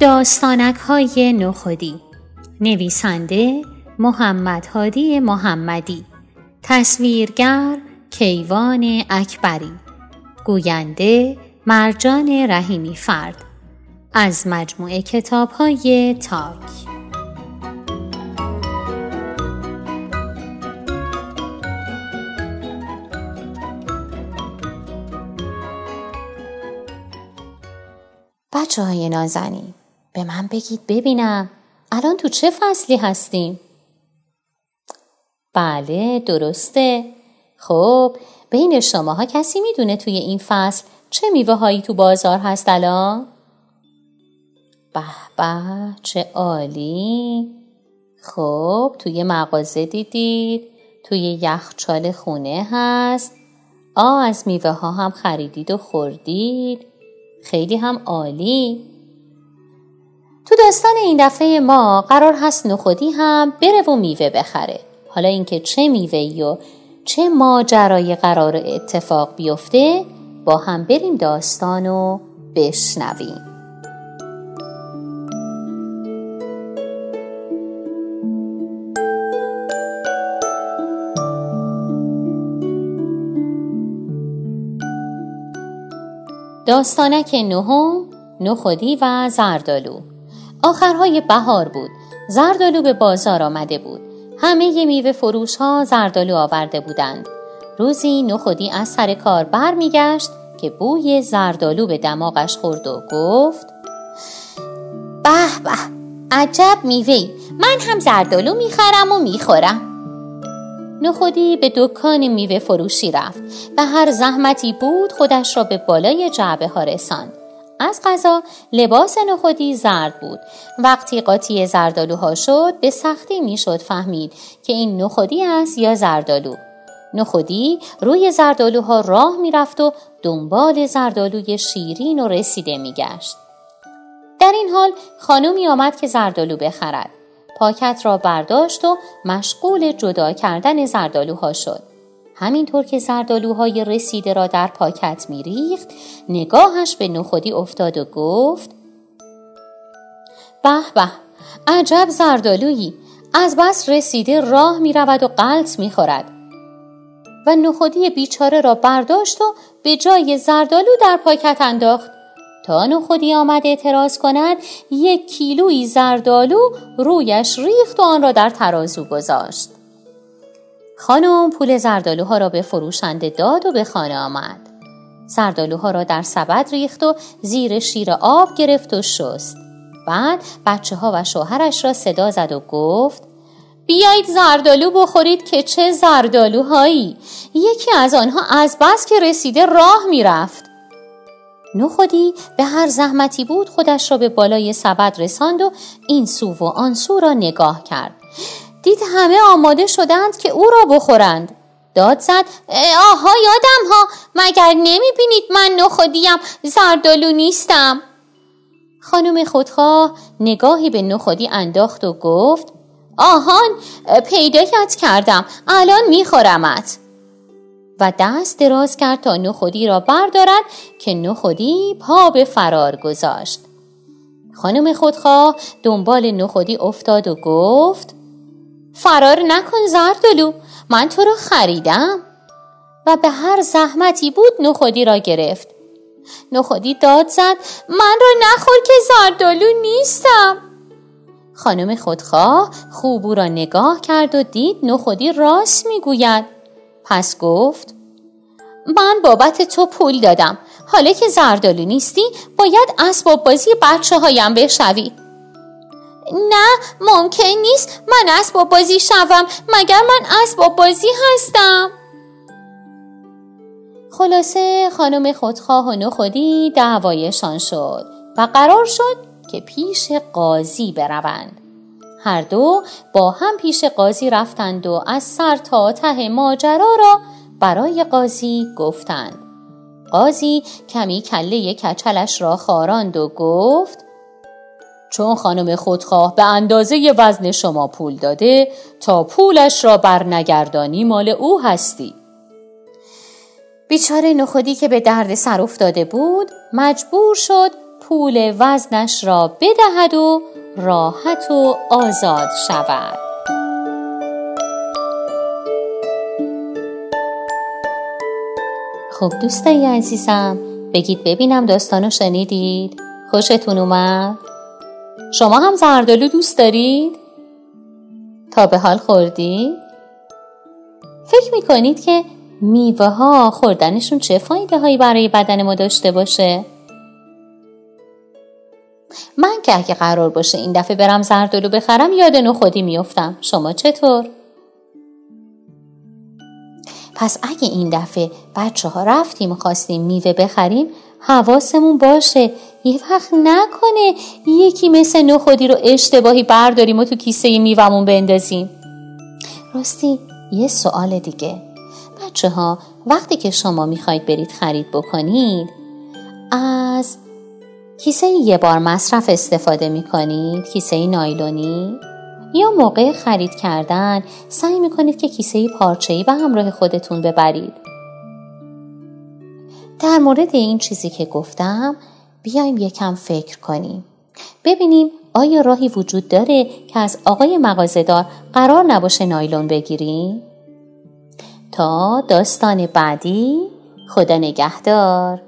داستانک های نخودی. نویسنده محمد هادی محمدی. تصویرگر کیوان اکبری. گوینده مرجان رحیمی فرد. از مجموعه کتاب های تاک. بچه های نازنین به من بگید ببینم الان تو چه فصلی هستیم؟ بله درسته خب بین شماها کسی می‌دونه توی این فصل چه میوه هایی تو بازار هست الان؟ به به چه عالی خب توی مغازه دیدید توی یخچال خونه هست آ از میوه ها هم خریدید و خوردید خیلی هم عالی. تو داستان این دفعه ما قرار هست نخودی هم بره و میوه بخره. حالا اینکه چه میوه و چه ماجرای قرار اتفاق بیفته با هم بریم داستانو بشنویم. داستانک نهم نخودی و زردالو. آخرهای بهار بود. زردالو به بازار آمده بود. همه میوه فروش ها زردالو آورده بودند. روزی نخودی از سر کار برمیگشت که بوی زردالو به دماغش خورد و گفت به به عجب میوه من هم زردالو می‌خرم و می‌خورم. نخودی به دکان میوه فروشی رفت و هر زحمتی بود خودش را به بالای جعبه ها رساند. از غذا لباس نخودی زرد بود. وقتی قاطی زردالوها شد به سختی می‌شد فهمید که این نخودی است یا زردالو. نخودی روی زردالوها راه می‌رفت و دنبال زردالوی شیرین و رسیده میگشت. در این حال خانومی آمد که زردالو بخرد. پاکت را برداشت و مشغول جدا کردن زردالوها شد. همینطور که زردالوهای رسیده را در پاکت میریخت نگاهش به نخودی افتاد و گفت به به عجب زردالویی! از بس رسیده راه می رود و قلط می خورد. و نخودی بیچاره را برداشت و به جای زردالو در پاکت انداخت. تا نخودی آمد اعتراض کند یک کیلویی زردالو رویش ریخت و آن را در ترازو گذاشت خانم پول زردالوها را به فروشنده داد و به خانه آمد. زردالوها را در سبد ریخت و زیر شیر آب گرفت و شست. بعد بچه ها و شوهرش را صدا زد و گفت بیایید زردالو بخورید که چه زردالوهایی یکی از آنها از بس که رسیده راه می‌رفت نخودی به هر زحمتی بود خودش را به بالای سبد رساند و این سو و آن سو را نگاه کرد. دید همه آماده شدند که او را بخورند. داد زد آها یادم ها مگر نمی بینید من نخودیم؟ زردالو نیستم. خانم خودخواه نگاهی به نخودی انداخت و گفت آهان پیدایت کردم الان میخورمت. و دست دراز کرد تا نخودی را بردارد که نخودی پا به فرار گذاشت. خانم خودخواه دنبال نخودی افتاد و گفت فرار نکن زردالو من تو رو خریدم. و به هر زحمتی بود نخودی را گرفت. نخودی داد زد من را نخور که زردالو نیستم. خانم خودخواه خوبو را نگاه کرد و دید نخودی راست می‌گوید. پس گفت من بابت تو پول دادم. حالا که زردالو نیستی باید اسباب بازی بچه هایم بشوی. نه ممکن نیست. من اسباب بازی شوم مگر من اسباب بازی هستم؟ خلاصه خانم خودخواه و نخودی دعوایشان شد و قرار شد که پیش قاضی بروند. هر دو با هم پیش قاضی رفتند و از سر تا ته ماجرا را برای قاضی گفتند. قاضی کمی کله کچلش را خاراند و گفت چون خانم خودخواه به اندازه وزن شما پول داده تا پولش را برنگردانی مال او هستی. بیچاره نخودی که به درد سر افتاده بود مجبور شد پول وزنش را بدهد و راحت و آزاد شود. خب دوستای عزیزم بگید ببینم داستانو شنیدید. خوشتون اومد؟ شما هم زردالو دوست دارید؟ تا به حال خوردید؟ فکر می‌کنید که میوه ها خوردنشون چه فایده هایی برای بدن ما داشته باشه؟ من که اگه قرار باشه این دفعه برم زردالو بخرم یاد نو خودی میفتم شما چطور؟ پس اگه این دفعه بچه ها رفتیم خواستیم میوه بخریم حواسمون باشه. یه وقت نکنه یکی مثل نخودی رو اشتباهی برداریم و تو کیسه میوهمون بندازیم. راستی یه سوال دیگه. بچه ها وقتی که شما می‌خواید برید خرید بکنید از کیسه یه بار مصرف استفاده می‌کنید کیسه نایلونی یا موقع خرید کردن سعی می‌کنید که کیسه پارچه‌ای به همراه خودتون ببرید. در مورد این چیزی که گفتم بیایم یکم فکر کنیم. ببینیم آیا راهی وجود داره که از آقای مغازهدار قرار نباشه نایلون بگیریم؟ تا داستان بعدی خدا نگهدار